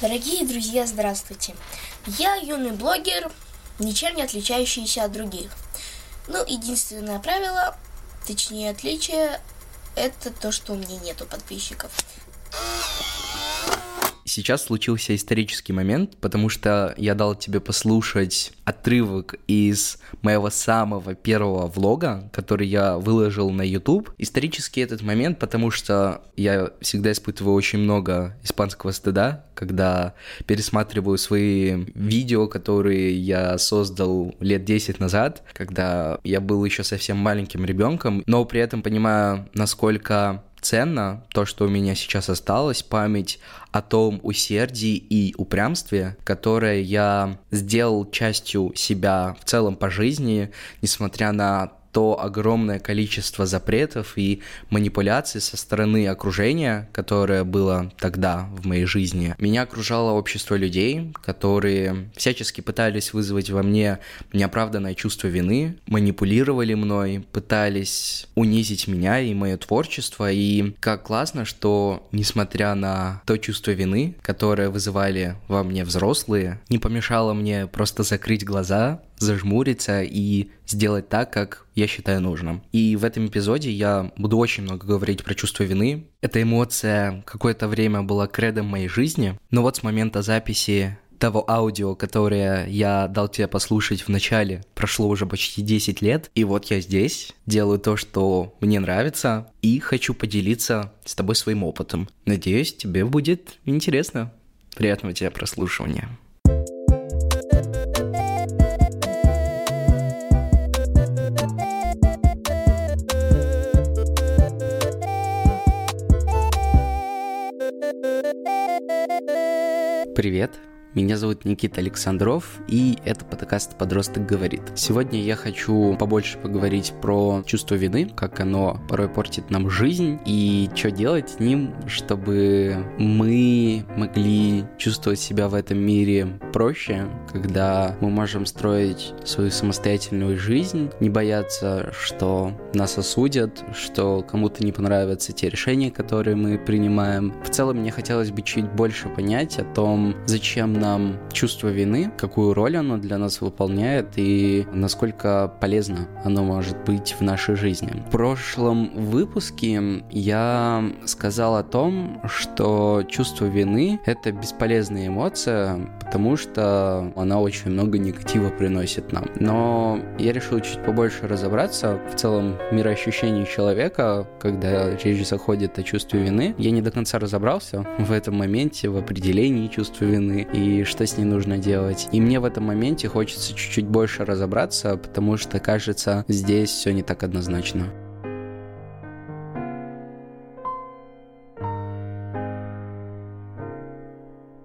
Дорогие друзья, здравствуйте. Я юный блогер, ничем не отличающийся от других. Ну, единственное правило, точнее отличие, это то, что у меня нету подписчиков. Сейчас случился исторический момент, потому что я дал тебе послушать отрывок из моего самого первого влога, который я выложил на YouTube. Исторический этот момент, потому что я всегда испытываю очень много испанского стыда, когда пересматриваю свои видео, которые я создал лет 10 назад, когда я был еще совсем маленьким ребенком, но при этом понимаю, насколько ценно то, что у меня сейчас осталось, память о том усердии и упрямстве, которое я сделал частью себя в целом по жизни, несмотря на то огромное количество запретов и манипуляций со стороны окружения, которое было тогда в моей жизни. Меня окружало общество людей, которые всячески пытались вызвать во мне неоправданное чувство вины, манипулировали мной, пытались унизить меня и мое творчество. И как классно, что несмотря на то чувство вины, которое вызывали во мне взрослые, не помешало мне просто закрыть глаза, зажмуриться и сделать так, как я считаю нужным. И в этом эпизоде я буду очень много говорить про чувство вины. Эта эмоция какое-то время была кредом моей жизни, но вот с момента записи того аудио, которое я дал тебе послушать в начале, прошло уже почти 10 лет, и вот я здесь, делаю то, что мне нравится, и хочу поделиться с тобой своим опытом. Надеюсь, тебе будет интересно. Приятного тебе прослушивания. Привет, меня зовут Никита Александров, и это подкаст «Подросток говорит». Сегодня я хочу побольше поговорить про чувство вины, как оно порой портит нам жизнь, и что делать с ним, чтобы мы могли чувствовать себя в этом мире проще, когда мы можем строить свою самостоятельную жизнь, не бояться, что нас осудят, что кому-то не понравятся те решения, которые мы принимаем. В целом, мне хотелось бы чуть больше понять о том, зачем нам нам чувство вины, какую роль оно для нас выполняет и насколько полезно оно может быть в нашей жизни. В прошлом выпуске я сказал о том, что чувство вины — это бесполезная эмоция, потому что она очень много негатива приносит нам. Но я решил чуть побольше разобраться в целом мироощущении человека, когда речь заходит о чувстве вины. Я не до конца разобрался в этом моменте, в определении чувства вины и что с ней нужно делать. И мне в этом моменте хочется чуть-чуть больше разобраться, потому что, кажется, здесь все не так однозначно.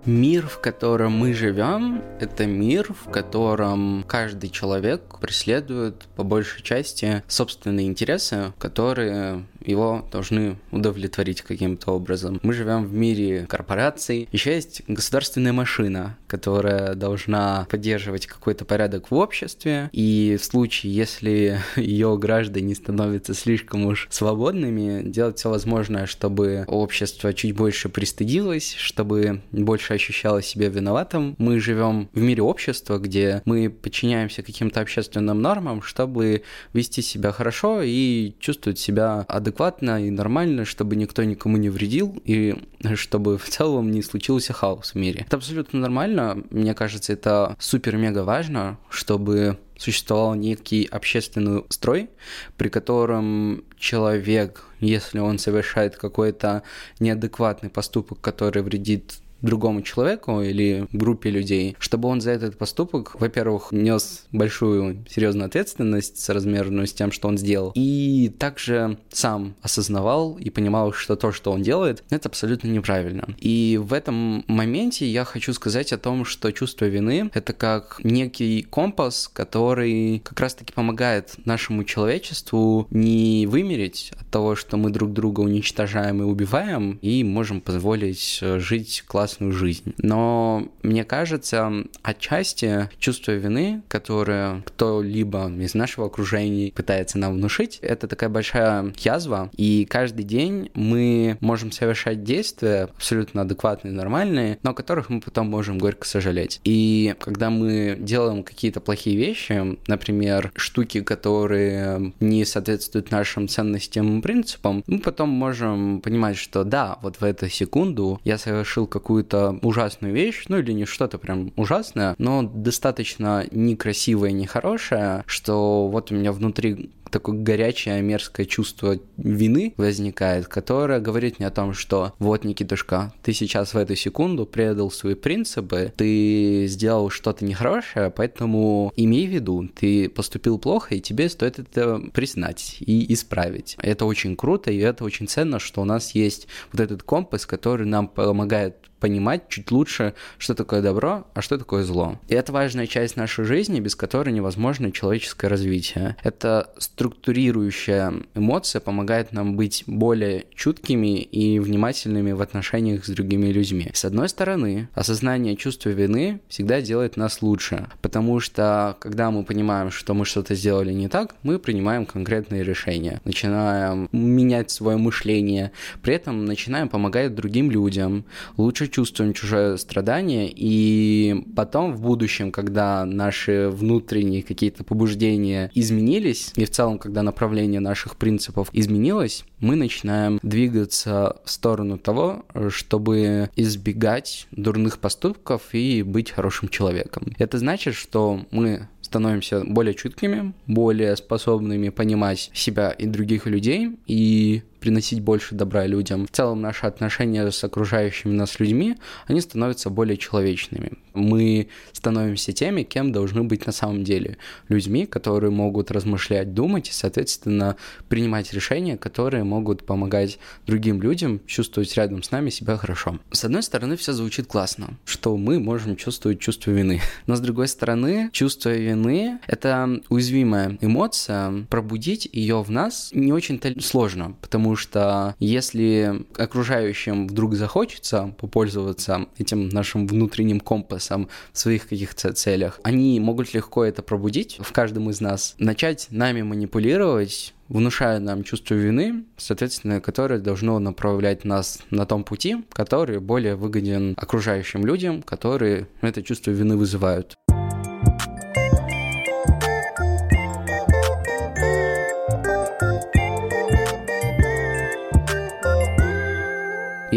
Мир, в котором мы живем, это мир, в котором каждый человек преследует по большей части собственные интересы, которые его должны удовлетворить каким-то образом. Мы живем в мире корпораций. Еще есть государственная машина, которая должна поддерживать какой-то порядок в обществе. И в случае, если ее граждане становятся слишком уж свободными, делать все возможное, чтобы общество чуть больше пристыдилось, чтобы больше ощущало себя виноватым. Мы живем в мире общества, где мы подчиняемся каким-то общественным нормам, чтобы вести себя хорошо и чувствовать себя адекватно и нормально, чтобы никто никому не вредил и чтобы в целом не случился хаос в мире. Это абсолютно нормально. Мне кажется, это супер-мега важно, чтобы существовал некий общественный строй, при котором человек, если он совершает какой-то неадекватный поступок, который вредит другому человеку или группе людей, чтобы он за этот поступок, во-первых, нес большую серьезную ответственность соразмерную с тем, что он сделал, и также сам осознавал и понимал, что то, что он делает, это абсолютно неправильно. И в этом моменте я хочу сказать о том, что чувство вины — это как некий компас, который как раз-таки помогает нашему человечеству не вымереть от того, что мы друг друга уничтожаем и убиваем, и можем позволить жить классно ужасную жизнь. Но мне кажется, отчасти чувство вины, которое кто-либо из нашего окружения пытается нам внушить, это такая большая язва, и каждый день мы можем совершать действия абсолютно адекватные, нормальные, но о которых мы потом можем горько сожалеть. И когда мы делаем какие-то плохие вещи, например, штуки, которые не соответствуют нашим ценностям и принципам, мы потом можем понимать, что да, вот в эту секунду я совершил какую-то ужасную вещь, ну или не что-то прям ужасное, но достаточно некрасивое, нехорошее, что вот у меня внутри такое горячее, мерзкое чувство вины возникает, которое говорит мне о том, что вот, Никитушка, ты сейчас в эту секунду предал свои принципы, ты сделал что-то нехорошее, поэтому имей в виду, ты поступил плохо, и тебе стоит это признать и исправить. Это очень круто, и это очень ценно, что у нас есть вот этот компас, который нам помогает понимать чуть лучше, что такое добро, а что такое зло. И это важная часть нашей жизни, без которой невозможно человеческое развитие. Это структурирующая эмоция помогает нам быть более чуткими и внимательными в отношениях с другими людьми. С одной стороны, осознание чувства вины всегда делает нас лучше, потому что когда мы понимаем, что мы что-то сделали не так, мы принимаем конкретные решения, начинаем менять свое мышление, при этом начинаем помогать другим людям, лучше чувствуем чужое страдание, и потом в будущем, когда наши внутренние какие-то побуждения изменились, и в целом, когда направление наших принципов изменилось, мы начинаем двигаться в сторону того, чтобы избегать дурных поступков и быть хорошим человеком. Это значит, что мы становимся более чуткими, более способными понимать себя и других людей и приносить больше добра людям. В целом наши отношения с окружающими нас людьми, они становятся более человечными. Мы становимся теми, кем должны быть на самом деле. Людьми, которые могут размышлять, думать и, соответственно, принимать решения, которые могут помогать другим людям чувствовать рядом с нами себя хорошо. С одной стороны, все звучит классно, что мы можем чувствовать чувство вины. Но с другой стороны, чувство вины — это уязвимая эмоция. Пробудить ее в нас не очень-то сложно, потому что если окружающим вдруг захочется попользоваться этим нашим внутренним компасом в своих каких-то целях, они могут легко это пробудить в каждом из нас, начать нами манипулировать, внушая нам чувство вины, соответственно, которое должно направлять нас на том пути, который более выгоден окружающим людям, которые это чувство вины вызывают.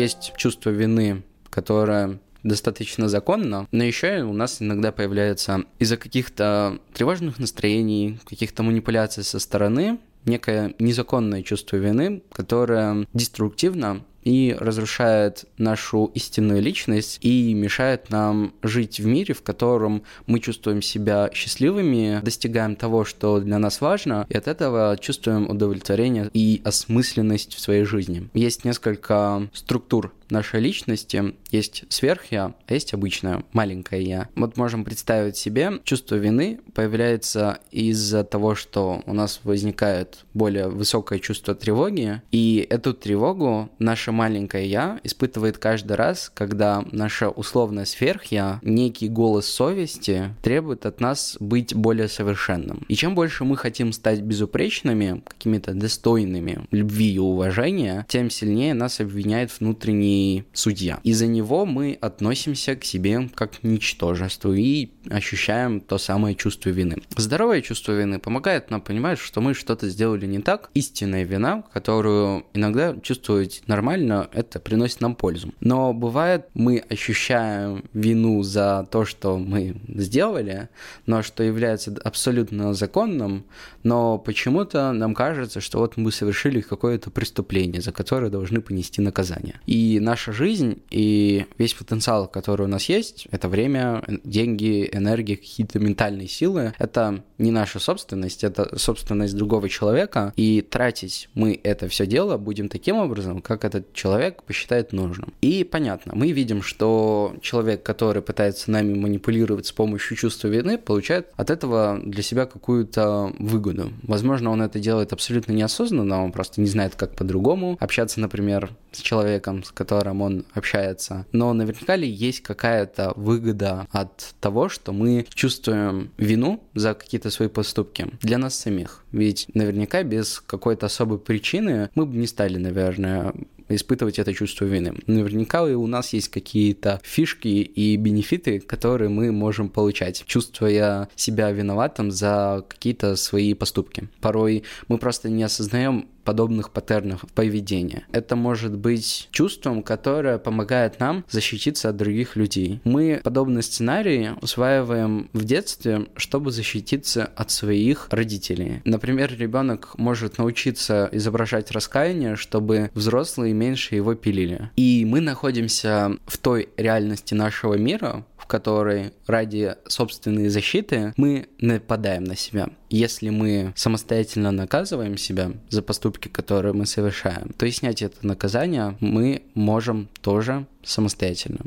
Есть чувство вины, которое достаточно законно, но еще у нас иногда появляется из-за каких-то тревожных настроений, каких-то манипуляций со стороны некое незаконное чувство вины, которое деструктивно и разрушает нашу истинную личность и мешает нам жить в мире, в котором мы чувствуем себя счастливыми, достигаем того, что для нас важно, и от этого чувствуем удовлетворение и осмысленность в своей жизни. Есть несколько структур нашей личности есть сверх-я, а есть обычное, маленькое я. Вот можем представить себе, чувство вины появляется из-за того, что у нас возникает более высокое чувство тревоги, и эту тревогу наше маленькое я испытывает каждый раз, когда наша условная сверх-я, некий голос совести требует от нас быть более совершенным. И чем больше мы хотим стать безупречными, какими-то достойными любви и уважения, тем сильнее нас обвиняет внутренний судья. Из-за него мы относимся к себе как к ничтожеству и ощущаем то самое чувство вины. Здоровое чувство вины помогает нам понимать, что мы что-то сделали не так. Истинная вина, которую иногда чувствовать нормально, это приносит нам пользу. Но бывает, мы ощущаем вину за то, что мы сделали, но что является абсолютно законным, но почему-то нам кажется, что вот мы совершили какое-то преступление, за которое должны понести наказание. И наша жизнь и весь потенциал, который у нас есть, это время, деньги, энергия, какие-то ментальные силы, это не наша собственность, это собственность другого человека, и тратить мы это все дело будем таким образом, как этот человек посчитает нужным. И понятно, мы видим, что человек, который пытается нами манипулировать с помощью чувства вины, получает от этого для себя какую-то выгоду. Возможно, он это делает абсолютно неосознанно, он просто не знает, как по-другому общаться, например, с человеком, с которым он общается. Но наверняка ли есть какая-то выгода от того, что мы чувствуем вину за какие-то свои поступки для нас самих? Ведь наверняка без какой-то особой причины мы бы не стали, наверное, испытывать это чувство вины. Наверняка и у нас есть какие-то фишки и бенефиты, которые мы можем получать, чувствуя себя виноватым за какие-то свои поступки. Порой мы просто не осознаем подобных паттернов поведения. Это может быть чувством, которое помогает нам защититься от других людей. Мы подобные сценарии усваиваем в детстве, чтобы защититься от своих родителей. Например, ребенок может научиться изображать раскаяние, чтобы взрослые меньше его пилили. И мы находимся в той реальности нашего мира, в которой ради собственной защиты мы нападаем на себя. Если мы самостоятельно наказываем себя за поступки, которые мы совершаем, то и снять это наказание мы можем тоже самостоятельно.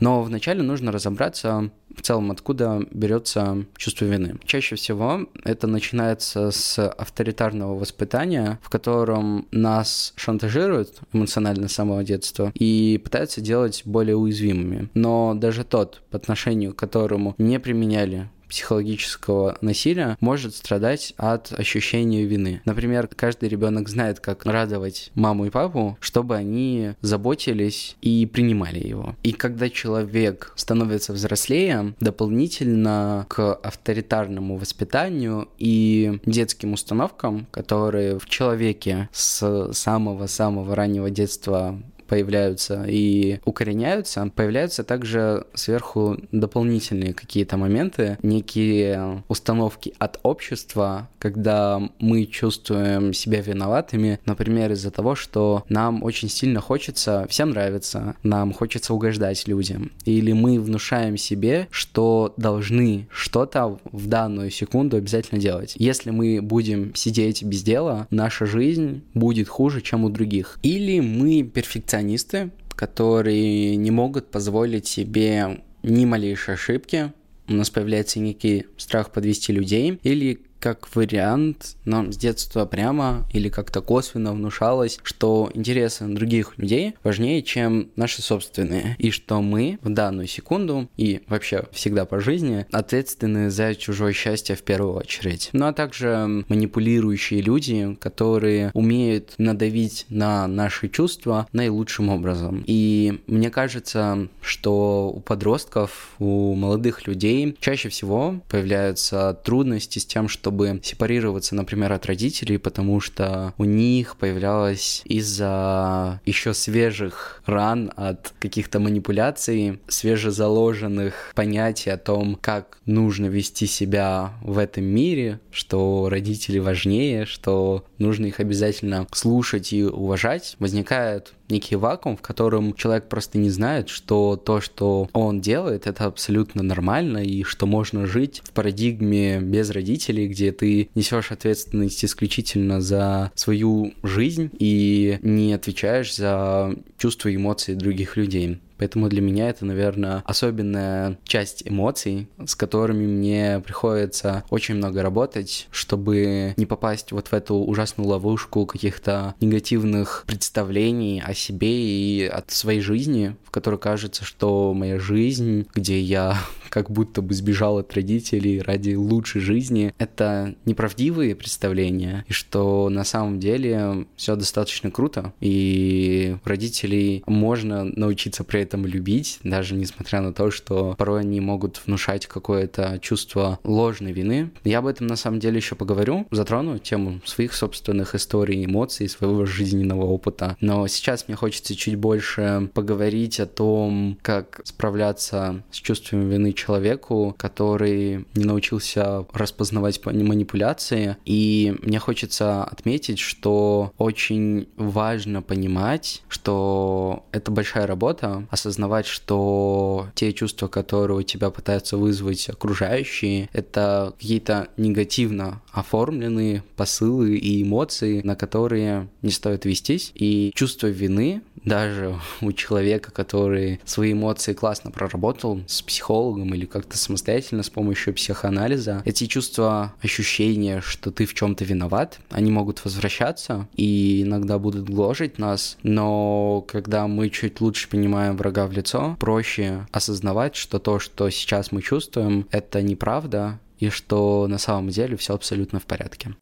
Но вначале нужно разобраться в целом, откуда берется чувство вины. Чаще всего это начинается с авторитарного воспитания, в котором нас шантажируют эмоционально с самого детства и пытаются делать более уязвимыми. Но даже тот, по отношению к которому не применяли психологического насилия может страдать от ощущения вины. Например, каждый ребенок знает, как радовать маму и папу, чтобы они заботились и принимали его. И когда человек становится взрослее, дополнительно к авторитарному воспитанию и детским установкам, которые в человеке с самого-самого раннего детства появляются и укореняются, появляются также сверху дополнительные какие-то моменты, некие установки от общества, когда мы чувствуем себя виноватыми, например, из-за того, что нам очень сильно хочется, всем нравится, нам хочется угождать людям, или мы внушаем себе, что должны что-то в данную секунду обязательно делать. Если мы будем сидеть без дела, наша жизнь будет хуже, чем у других. Или мы перфекционисты перфекционисты, которые не могут позволить себе ни малейшей ошибки, у нас появляется некий страх подвести людей, или как вариант нам с детства прямо или как-то косвенно внушалось, что интересы других людей важнее, чем наши собственные, и что мы в данную секунду и вообще всегда по жизни ответственны за чужое счастье в первую очередь. Ну а также манипулирующие люди, которые умеют надавить на наши чувства наилучшим образом. И мне кажется, что у подростков, у молодых людей чаще всего появляются трудности с тем, что чтобы сепарироваться, например, от родителей, потому что у них появлялось из-за еще свежих ран от каких-то манипуляций, свежезаложенных понятий о том, как нужно вести себя в этом мире, что родители важнее, что нужно их обязательно слушать и уважать, возникает некий вакуум, в котором человек просто не знает, что то, что он делает, это абсолютно нормально, и что можно жить в парадигме без родителей, где ты несешь ответственность исключительно за свою жизнь и не отвечаешь за чувства и эмоции других людей. Поэтому для меня это, наверное, особенная часть эмоций, с которыми мне приходится очень много работать, чтобы не попасть вот в эту ужасную ловушку каких-то негативных представлений о себе и от своей жизни, в которой кажется, что моя жизнь, где я как будто бы сбежал от родителей ради лучшей жизни, это неправдивые представления, и что на самом деле все достаточно круто, и родителей можно научиться при этом любить, даже несмотря на то, что порой они могут внушать какое-то чувство ложной вины. Я об этом на самом деле еще поговорю, затрону тему своих собственных историй, эмоций, своего жизненного опыта. Но сейчас мне хочется чуть больше поговорить о том, как справляться с чувством вины человеку, который не научился распознавать манипуляции. И мне хочется отметить, что очень важно понимать, что это большая работа, осознавать, что те чувства, которые у тебя пытаются вызвать окружающие, это какие-то негативно оформленные посылы и эмоции, на которые не стоит вестись. И чувство вины даже у человека, который свои эмоции классно проработал с психологом или как-то самостоятельно с помощью психоанализа, эти чувства, ощущения, что ты в чем-то виноват, они могут возвращаться и иногда будут гложить нас, но когда мы чуть лучше понимаем врага в лицо, проще осознавать, что то, что сейчас мы чувствуем, это неправда, и что на самом деле все абсолютно в порядке.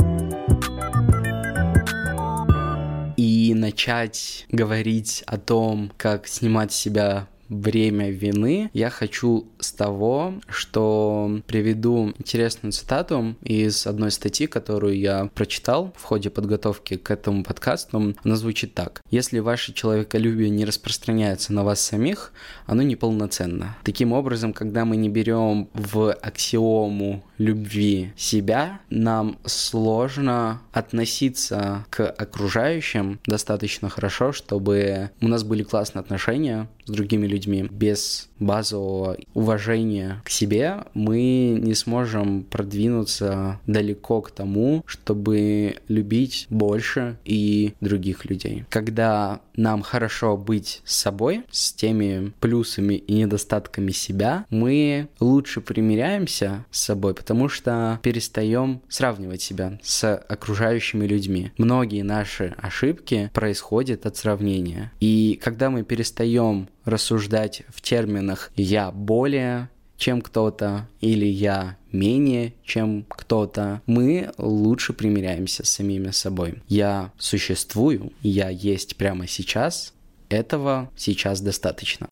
И начать говорить о том, как снимать с себя время вины, я хочу с того, что приведу интересную цитату из одной статьи, которую я прочитал в ходе подготовки к этому подкасту. Она звучит так. Если ваше человеколюбие не распространяется на вас самих, оно неполноценно. Таким образом, когда мы не берем в аксиому любви себя, нам сложно относиться к окружающим достаточно хорошо, чтобы у нас были классные отношения с другими людьми. Без базового уважения к себе мы не сможем продвинуться далеко к тому, чтобы любить больше и других людей. Когда нам хорошо быть с собой, с теми плюсами и недостатками себя, мы лучше примиряемся с собой, потому что перестаем сравнивать себя с окружающими людьми. Многие наши ошибки происходят от сравнения. И когда мы перестаем рассуждать в терминах «я более», чем кто-то, или я менее, чем кто-то, мы лучше примиряемся с самими собой. Я существую, я есть прямо сейчас, этого сейчас достаточно.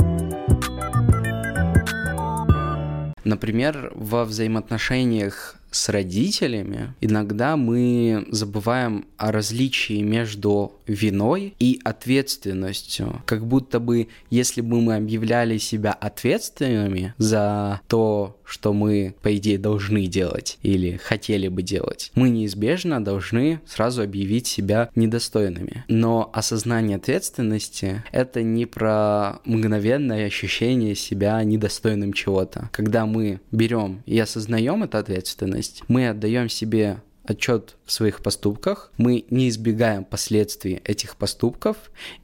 Например, во взаимоотношениях с родителями иногда мы забываем о различии между виной и ответственностью. Как будто бы, если бы мы объявляли себя ответственными за то, что мы, по идее, должны делать или хотели бы делать, мы неизбежно должны сразу объявить себя недостойными. Но осознание ответственности — это не про мгновенное ощущение себя недостойным чего-то. Когда мы берем и осознаем эту ответственность, мы отдаем себе отчет в своих поступках, мы не избегаем последствий этих поступков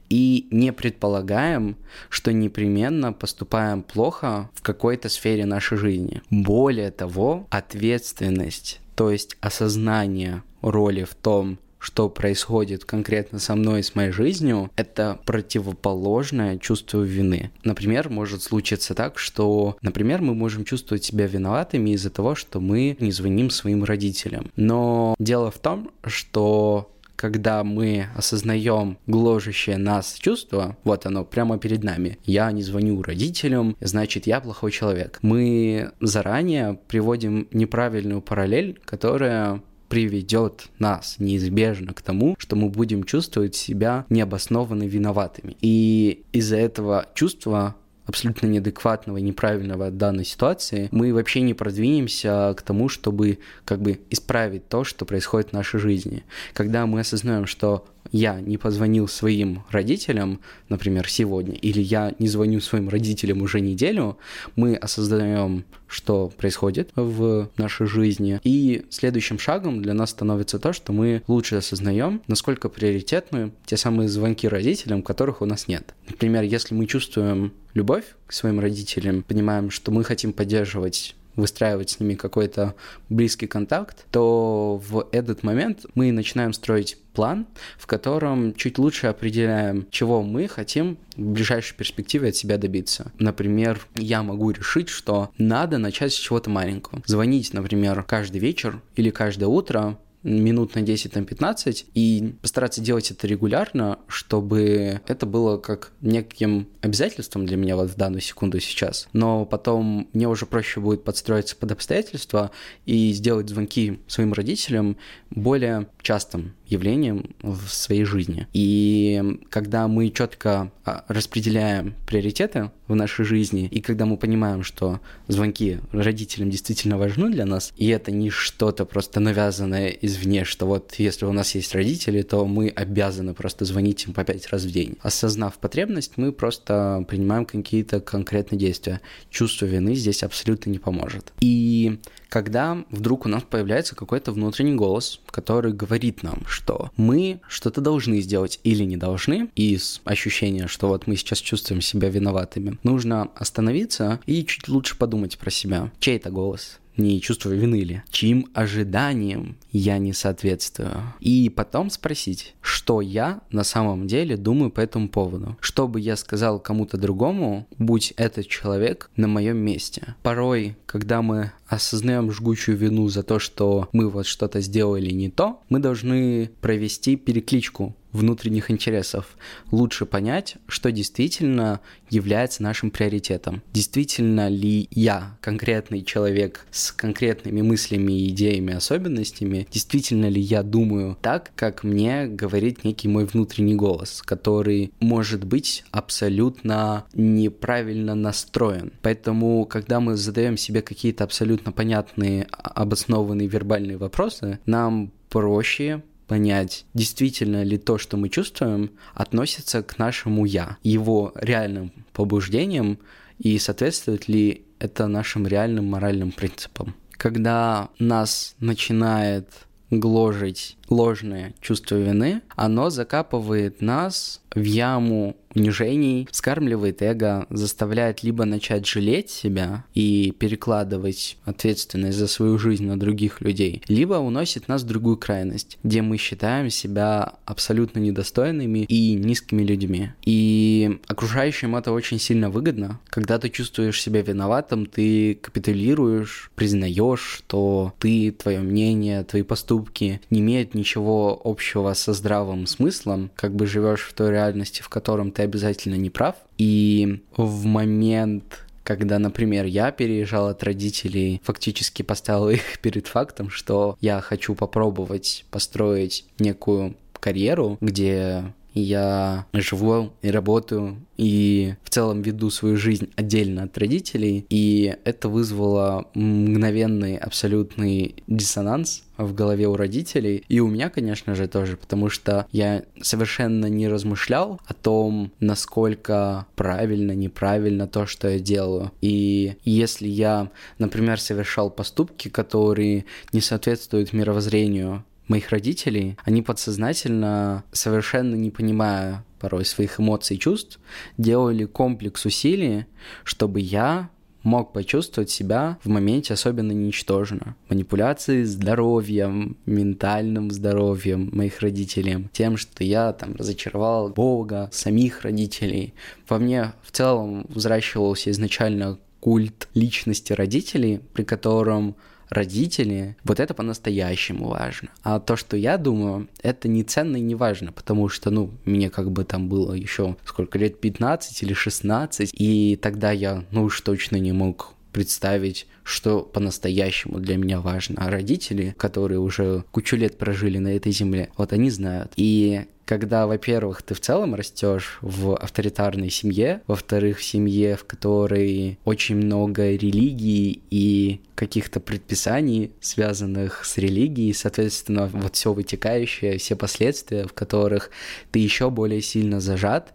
и не предполагаем, что непременно поступаем плохо в какой-то сфере нашей жизни. Более того, ответственность, то есть осознание роли в том, что происходит конкретно со мной и с моей жизнью, это противоположное чувство вины. Например, может случиться так, что, например, мы можем чувствовать себя виноватыми из-за того, что мы не звоним своим родителям. Но дело в том, что когда мы осознаем гложущее нас чувство, вот оно прямо перед нами. Я не звоню родителям, значит, я плохой человек. Мы заранее приводим неправильную параллель, которая приведет нас неизбежно к тому, что мы будем чувствовать себя необоснованно виноватыми. И из-за этого чувства абсолютно неадекватного и неправильного данной ситуации, мы вообще не продвинемся к тому, чтобы как бы исправить то, что происходит в нашей жизни. Когда мы осознаем, что я не позвонил своим родителям, например, сегодня, или я не звоню своим родителям уже неделю, мы осознаем, что происходит в нашей жизни. И следующим шагом для нас становится то, что мы лучше осознаем, насколько приоритетны те самые звонки родителям, которых у нас нет. Например, если мы чувствуем любовь к своим родителям, понимаем, что мы хотим поддерживать выстраивать с ними какой-то близкий контакт, то в этот момент мы начинаем строить план, в котором чуть лучше определяем, чего мы хотим в ближайшей перспективе от себя добиться. Например, я могу решить, что надо начать с чего-то маленького. Звонить, например, каждый вечер или каждое утро минут на 10, на 15, и постараться делать это регулярно, чтобы это было как неким обязательством для меня вот в данную секунду сейчас. Но потом мне уже проще будет подстроиться под обстоятельства и сделать звонки своим родителям более частым явлением в своей жизни. И когда мы четко а, распределяем приоритеты в нашей жизни, и когда мы понимаем, что звонки родителям действительно важны для нас, и это не что-то просто навязанное извне, что вот если у нас есть родители, то мы обязаны просто звонить им по пять раз в день. Осознав потребность, мы просто принимаем какие-то конкретные действия. Чувство вины здесь абсолютно не поможет. И когда вдруг у нас появляется какой-то внутренний голос, который говорит нам, что мы что-то должны сделать или не должны, из ощущения, что вот мы сейчас чувствуем себя виноватыми, нужно остановиться и чуть лучше подумать про себя. Чей это голос? Не чувство вины ли, чьим ожиданиям я не соответствую. И потом спросить, что я на самом деле думаю по этому поводу. Что бы я сказал кому-то другому, будь этот человек на моем месте. Порой, когда мы осознаем жгучую вину за то, что мы вот что-то сделали не то, мы должны провести перекличку внутренних интересов, лучше понять, что действительно является нашим приоритетом. Действительно ли я, конкретный человек с конкретными мыслями, идеями, особенностями, действительно ли я думаю так, как мне говорит некий мой внутренний голос, который может быть абсолютно неправильно настроен. Поэтому, когда мы задаем себе какие-то абсолютно понятные, обоснованные вербальные вопросы, нам проще понять, действительно ли то, что мы чувствуем, относится к нашему «я», его реальным побуждениям, и соответствует ли это нашим реальным моральным принципам. Когда нас начинает гложить ложное чувство вины, оно закапывает нас в яму унижений, вскармливает эго, заставляет либо начать жалеть себя и перекладывать ответственность за свою жизнь на других людей, либо уносит нас в другую крайность, где мы считаем себя абсолютно недостойными и низкими людьми. И окружающим это очень сильно выгодно. Когда ты чувствуешь себя виноватым, ты капитулируешь, признаешь, что ты, твое мнение, твои поступки не имеют ничего общего со здравым смыслом, как бы живешь в той реальности, в котором ты обязательно не прав. И в момент когда, например, я переезжал от родителей, фактически поставил их перед фактом, что я хочу попробовать построить некую карьеру, где я живу и работаю, и в целом веду свою жизнь отдельно от родителей, и это вызвало мгновенный абсолютный диссонанс в голове у родителей, и у меня, конечно же, тоже, потому что я совершенно не размышлял о том, насколько правильно, неправильно то, что я делаю. И если я, например, совершал поступки, которые не соответствуют мировоззрению моих родителей, они подсознательно, совершенно не понимая порой своих эмоций и чувств, делали комплекс усилий, чтобы я мог почувствовать себя в моменте особенно ничтожно. Манипуляции здоровьем, ментальным здоровьем моих родителей, тем, что я там разочаровал Бога, самих родителей. Во мне в целом взращивался изначально культ личности родителей, при котором родители, вот это по-настоящему важно. А то, что я думаю, это не ценно и не важно, потому что, ну, мне как бы там было еще сколько лет, 15 или 16, и тогда я, ну уж точно не мог представить, что по-настоящему для меня важно. А родители, которые уже кучу лет прожили на этой земле, вот они знают. И когда, во-первых, ты в целом растешь в авторитарной семье, во-вторых, в семье, в которой очень много религии и каких-то предписаний, связанных с религией, соответственно, вот все вытекающее, все последствия, в которых ты еще более сильно зажат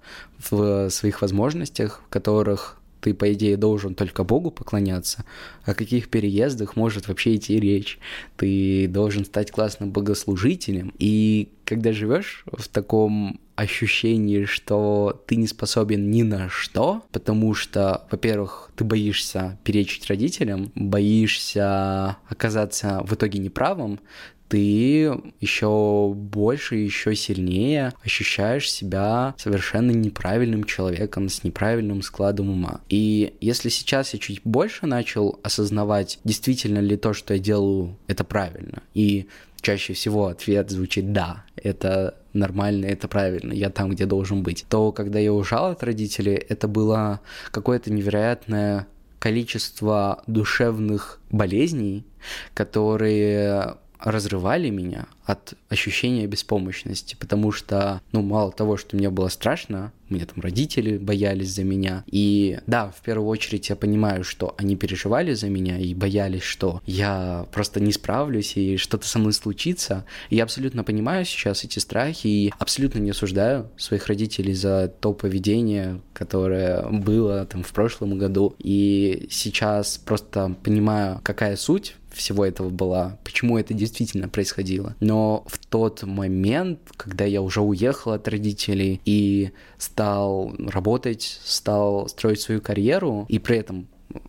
в своих возможностях, в которых ты, по идее, должен только Богу поклоняться, о каких переездах может вообще идти речь? Ты должен стать классным богослужителем. И когда живешь в таком ощущении, что ты не способен ни на что, потому что, во-первых, ты боишься перечить родителям, боишься оказаться в итоге неправым, ты еще больше, еще сильнее ощущаешь себя совершенно неправильным человеком с неправильным складом ума. И если сейчас я чуть больше начал осознавать, действительно ли то, что я делаю, это правильно, и чаще всего ответ звучит «да», это нормально, это правильно, я там, где должен быть, то когда я ужал от родителей, это было какое-то невероятное количество душевных болезней, которые разрывали меня от ощущения беспомощности, потому что, ну, мало того, что мне было страшно, мне там родители боялись за меня. И да, в первую очередь я понимаю, что они переживали за меня и боялись, что я просто не справлюсь и что-то со мной случится. И я абсолютно понимаю сейчас эти страхи и абсолютно не осуждаю своих родителей за то поведение, которое было там в прошлом году. И сейчас просто понимаю, какая суть всего этого была, почему это действительно происходило. Но в тот момент, когда я уже уехал от родителей и стал работать, стал строить свою карьеру, и при этом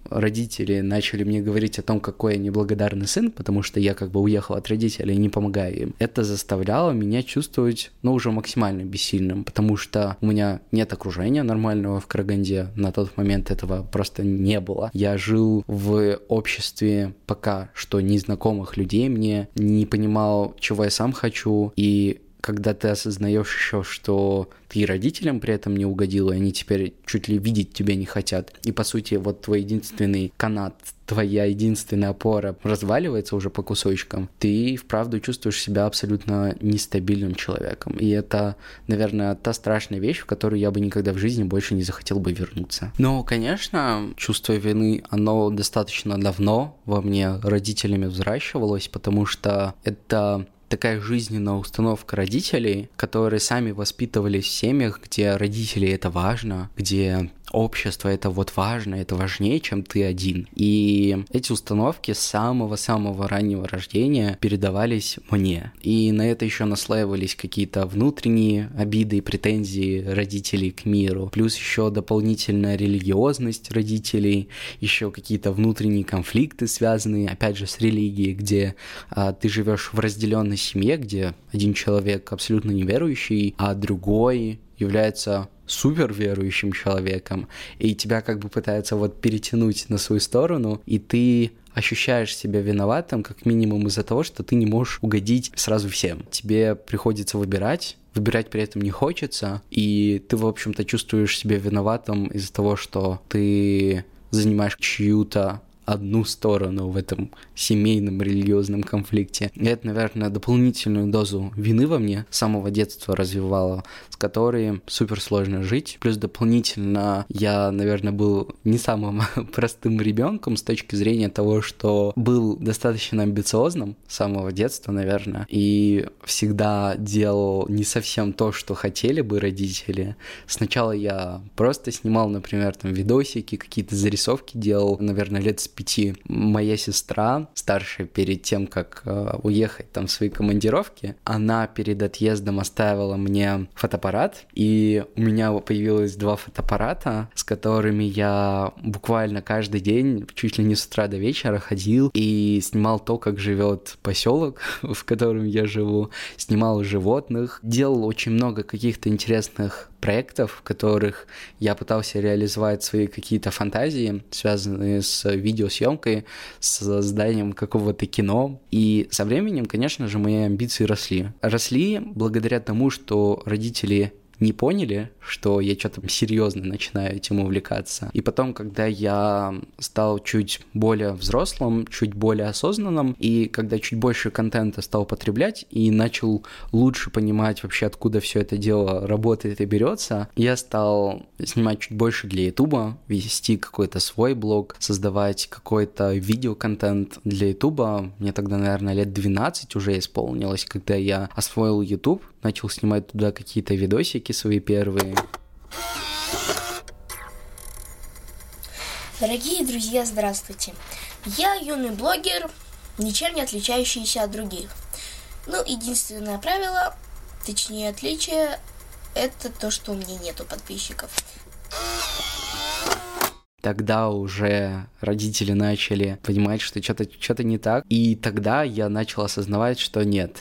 родители начали мне говорить о том, какой я неблагодарный сын, потому что я как бы уехал от родителей и не помогаю им, это заставляло меня чувствовать, ну, уже максимально бессильным, потому что у меня нет окружения нормального в Караганде, на тот момент этого просто не было. Я жил в обществе пока что незнакомых людей, мне не понимал, чего я сам хочу, и когда ты осознаешь еще, что ты родителям при этом не угодил, и они теперь чуть ли видеть тебя не хотят. И по сути, вот твой единственный канат, твоя единственная опора разваливается уже по кусочкам, ты вправду чувствуешь себя абсолютно нестабильным человеком. И это, наверное, та страшная вещь, в которую я бы никогда в жизни больше не захотел бы вернуться. Но, конечно, чувство вины, оно достаточно давно во мне родителями взращивалось, потому что это такая жизненная установка родителей, которые сами воспитывались в семьях, где родители это важно, где общество это вот важно, это важнее, чем ты один. И эти установки с самого-самого раннего рождения передавались мне. И на это еще наслаивались какие-то внутренние обиды и претензии родителей к миру. Плюс еще дополнительная религиозность родителей, еще какие-то внутренние конфликты, связанные, опять же, с религией, где а, ты живешь в разделенной семье, где один человек абсолютно неверующий, а другой является супер верующим человеком, и тебя как бы пытаются вот перетянуть на свою сторону, и ты ощущаешь себя виноватым как минимум из-за того, что ты не можешь угодить сразу всем. Тебе приходится выбирать, выбирать при этом не хочется, и ты, в общем-то, чувствуешь себя виноватым из-за того, что ты занимаешь чью-то одну сторону в этом семейном религиозном конфликте. И это, наверное, дополнительную дозу вины во мне с самого детства развивало, с которой супер сложно жить. Плюс дополнительно я, наверное, был не самым простым ребенком с точки зрения того, что был достаточно амбициозным с самого детства, наверное, и всегда делал не совсем то, что хотели бы родители. Сначала я просто снимал, например, там видосики, какие-то зарисовки делал, наверное, лет с пяти. Моя сестра, старшая, перед тем, как э, уехать там в свои командировки, она перед отъездом оставила мне фотоаппарат, и у меня появилось два фотоаппарата, с которыми я буквально каждый день, чуть ли не с утра до вечера ходил и снимал то, как живет поселок, в котором я живу, снимал животных, делал очень много каких-то интересных проектов, в которых я пытался реализовать свои какие-то фантазии, связанные с видеосъемкой, с созданием какого-то кино. И со временем, конечно же, мои амбиции росли. Росли благодаря тому, что родители не поняли, что я что-то серьезно начинаю этим увлекаться. И потом, когда я стал чуть более взрослым, чуть более осознанным, и когда чуть больше контента стал потреблять и начал лучше понимать вообще, откуда все это дело работает и берется, я стал снимать чуть больше для Ютуба, вести какой-то свой блог, создавать какой-то видеоконтент для Ютуба. Мне тогда, наверное, лет 12 уже исполнилось, когда я освоил YouTube, начал снимать туда какие-то видосики свои первые. Дорогие друзья, здравствуйте. Я юный блогер, ничем не отличающийся от других. Ну, единственное правило, точнее отличие, это то, что у меня нету подписчиков. Тогда уже родители начали понимать, что что-то что не так. И тогда я начал осознавать, что нет,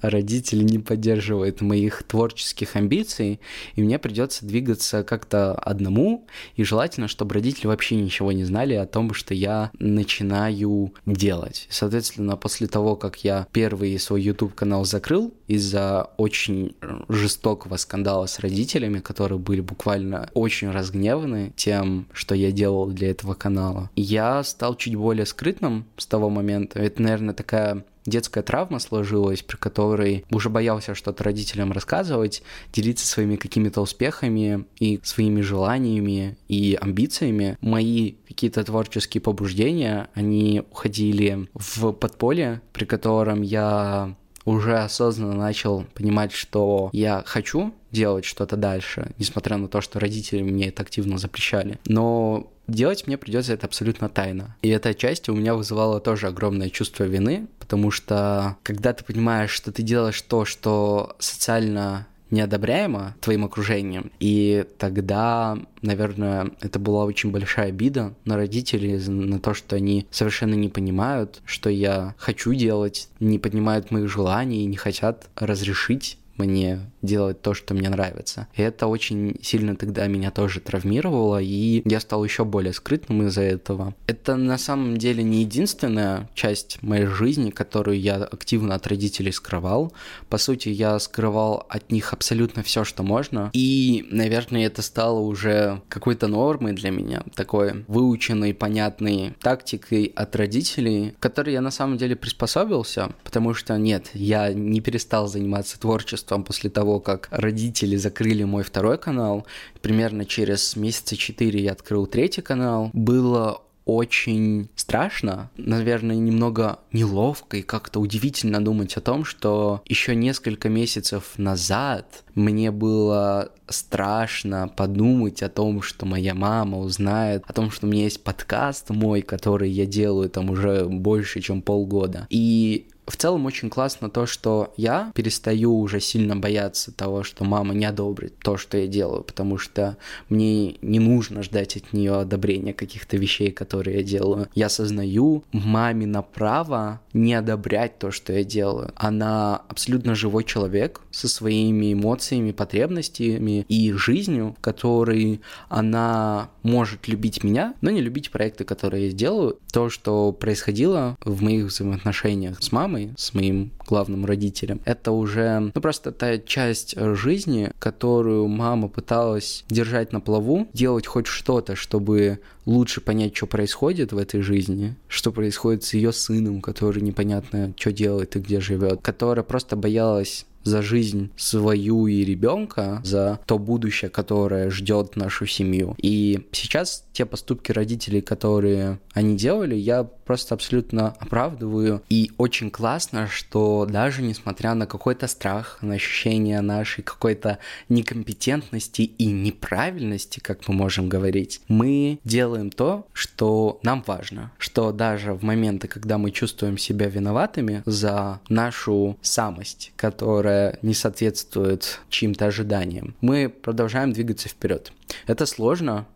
родители не поддерживают моих творческих амбиций, и мне придется двигаться как-то одному, и желательно, чтобы родители вообще ничего не знали о том, что я начинаю делать. Соответственно, после того, как я первый свой YouTube-канал закрыл из-за очень жестокого скандала с родителями, которые были буквально очень разгневаны тем, что я делал для этого канала, я стал чуть более скрытным с того момента. Это, наверное, такая детская травма сложилась, при которой уже боялся что-то родителям рассказывать, делиться своими какими-то успехами и своими желаниями и амбициями. Мои какие-то творческие побуждения, они уходили в подполье, при котором я уже осознанно начал понимать, что я хочу делать что-то дальше, несмотря на то, что родители мне это активно запрещали. Но делать мне придется это абсолютно тайно. И эта часть у меня вызывала тоже огромное чувство вины, потому что когда ты понимаешь, что ты делаешь то, что социально неодобряемо твоим окружением. И тогда, наверное, это была очень большая обида на родителей, на то, что они совершенно не понимают, что я хочу делать, не понимают моих желаний не хотят разрешить мне делать то, что мне нравится. И это очень сильно тогда меня тоже травмировало, и я стал еще более скрытным из-за этого. Это на самом деле не единственная часть моей жизни, которую я активно от родителей скрывал. По сути, я скрывал от них абсолютно все, что можно. И, наверное, это стало уже какой-то нормой для меня, такой выученной, понятной тактикой от родителей, к которой я на самом деле приспособился, потому что нет, я не перестал заниматься творчеством после того, того, как родители закрыли мой второй канал, примерно через месяца четыре я открыл третий канал, было очень страшно, наверное, немного неловко и как-то удивительно думать о том, что еще несколько месяцев назад мне было страшно подумать о том, что моя мама узнает, о том, что у меня есть подкаст мой, который я делаю там уже больше, чем полгода. И в целом очень классно то, что я перестаю уже сильно бояться того, что мама не одобрит то, что я делаю, потому что мне не нужно ждать от нее одобрения каких-то вещей, которые я делаю. Я осознаю маме на право не одобрять то, что я делаю. Она абсолютно живой человек со своими эмоциями, потребностями и жизнью, в которой она может любить меня, но не любить проекты, которые я делаю. То, что происходило в моих взаимоотношениях с мамой, мамой, с моим главным родителем. Это уже, ну, просто та часть жизни, которую мама пыталась держать на плаву, делать хоть что-то, чтобы лучше понять, что происходит в этой жизни, что происходит с ее сыном, который непонятно, что делает и где живет, которая просто боялась за жизнь свою и ребенка, за то будущее, которое ждет нашу семью. И сейчас те поступки родителей, которые они делали, я просто абсолютно оправдываю. И очень классно, что даже несмотря на какой-то страх, на ощущение нашей какой-то некомпетентности и неправильности, как мы можем говорить, мы делаем то, что нам важно. Что даже в моменты, когда мы чувствуем себя виноватыми за нашу самость, которая которая не соответствует чьим-то ожиданиям. Мы продолжаем двигаться вперед. Это сложно,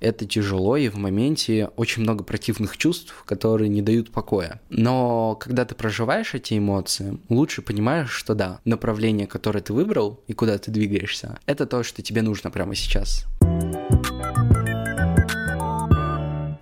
это тяжело, и в моменте очень много противных чувств, которые не дают покоя. Но когда ты проживаешь эти эмоции, лучше понимаешь, что да, направление, которое ты выбрал и куда ты двигаешься, это то, что тебе нужно прямо сейчас.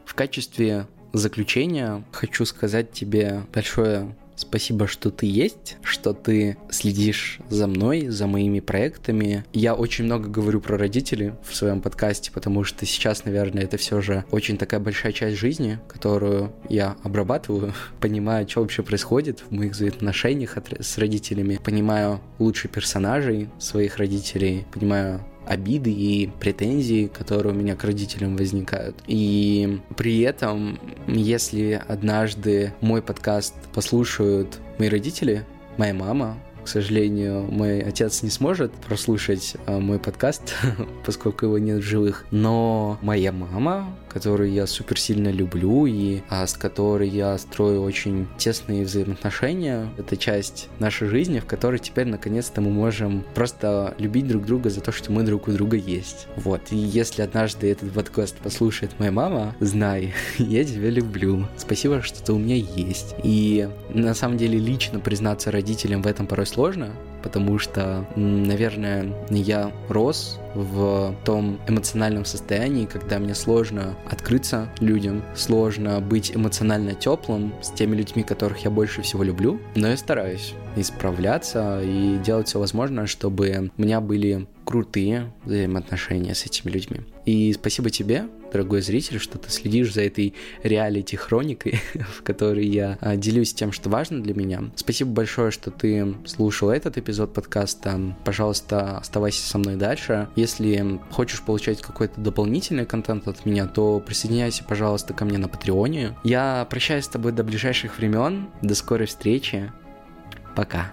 В качестве заключения хочу сказать тебе большое Спасибо, что ты есть, что ты следишь за мной, за моими проектами. Я очень много говорю про родителей в своем подкасте, потому что сейчас, наверное, это все же очень такая большая часть жизни, которую я обрабатываю, понимаю, что вообще происходит в моих взаимоотношениях с родителями, понимаю лучше персонажей своих родителей, понимаю обиды и претензии, которые у меня к родителям возникают. И при этом, если однажды мой подкаст послушают мои родители, моя мама, к сожалению, мой отец не сможет прослушать э, мой подкаст, поскольку его нет в живых. Но моя мама, которую я супер сильно люблю и а, с которой я строю очень тесные взаимоотношения, это часть нашей жизни, в которой теперь наконец-то мы можем просто любить друг друга за то, что мы друг у друга есть. Вот. И если однажды этот подкаст послушает моя мама, знай, я тебя люблю. Спасибо, что ты у меня есть. И на самом деле лично признаться родителям в этом порой сложно, потому что, наверное, я рос в том эмоциональном состоянии, когда мне сложно открыться людям, сложно быть эмоционально теплым с теми людьми, которых я больше всего люблю, но я стараюсь исправляться и делать все возможное, чтобы у меня были крутые взаимоотношения с этими людьми. И спасибо тебе, дорогой зритель, что ты следишь за этой реалити-хроникой, в которой я а, делюсь тем, что важно для меня. Спасибо большое, что ты слушал этот эпизод подкаста. Пожалуйста, оставайся со мной дальше. Если хочешь получать какой-то дополнительный контент от меня, то присоединяйся, пожалуйста, ко мне на Патреоне. Я прощаюсь с тобой до ближайших времен. До скорой встречи. Пока.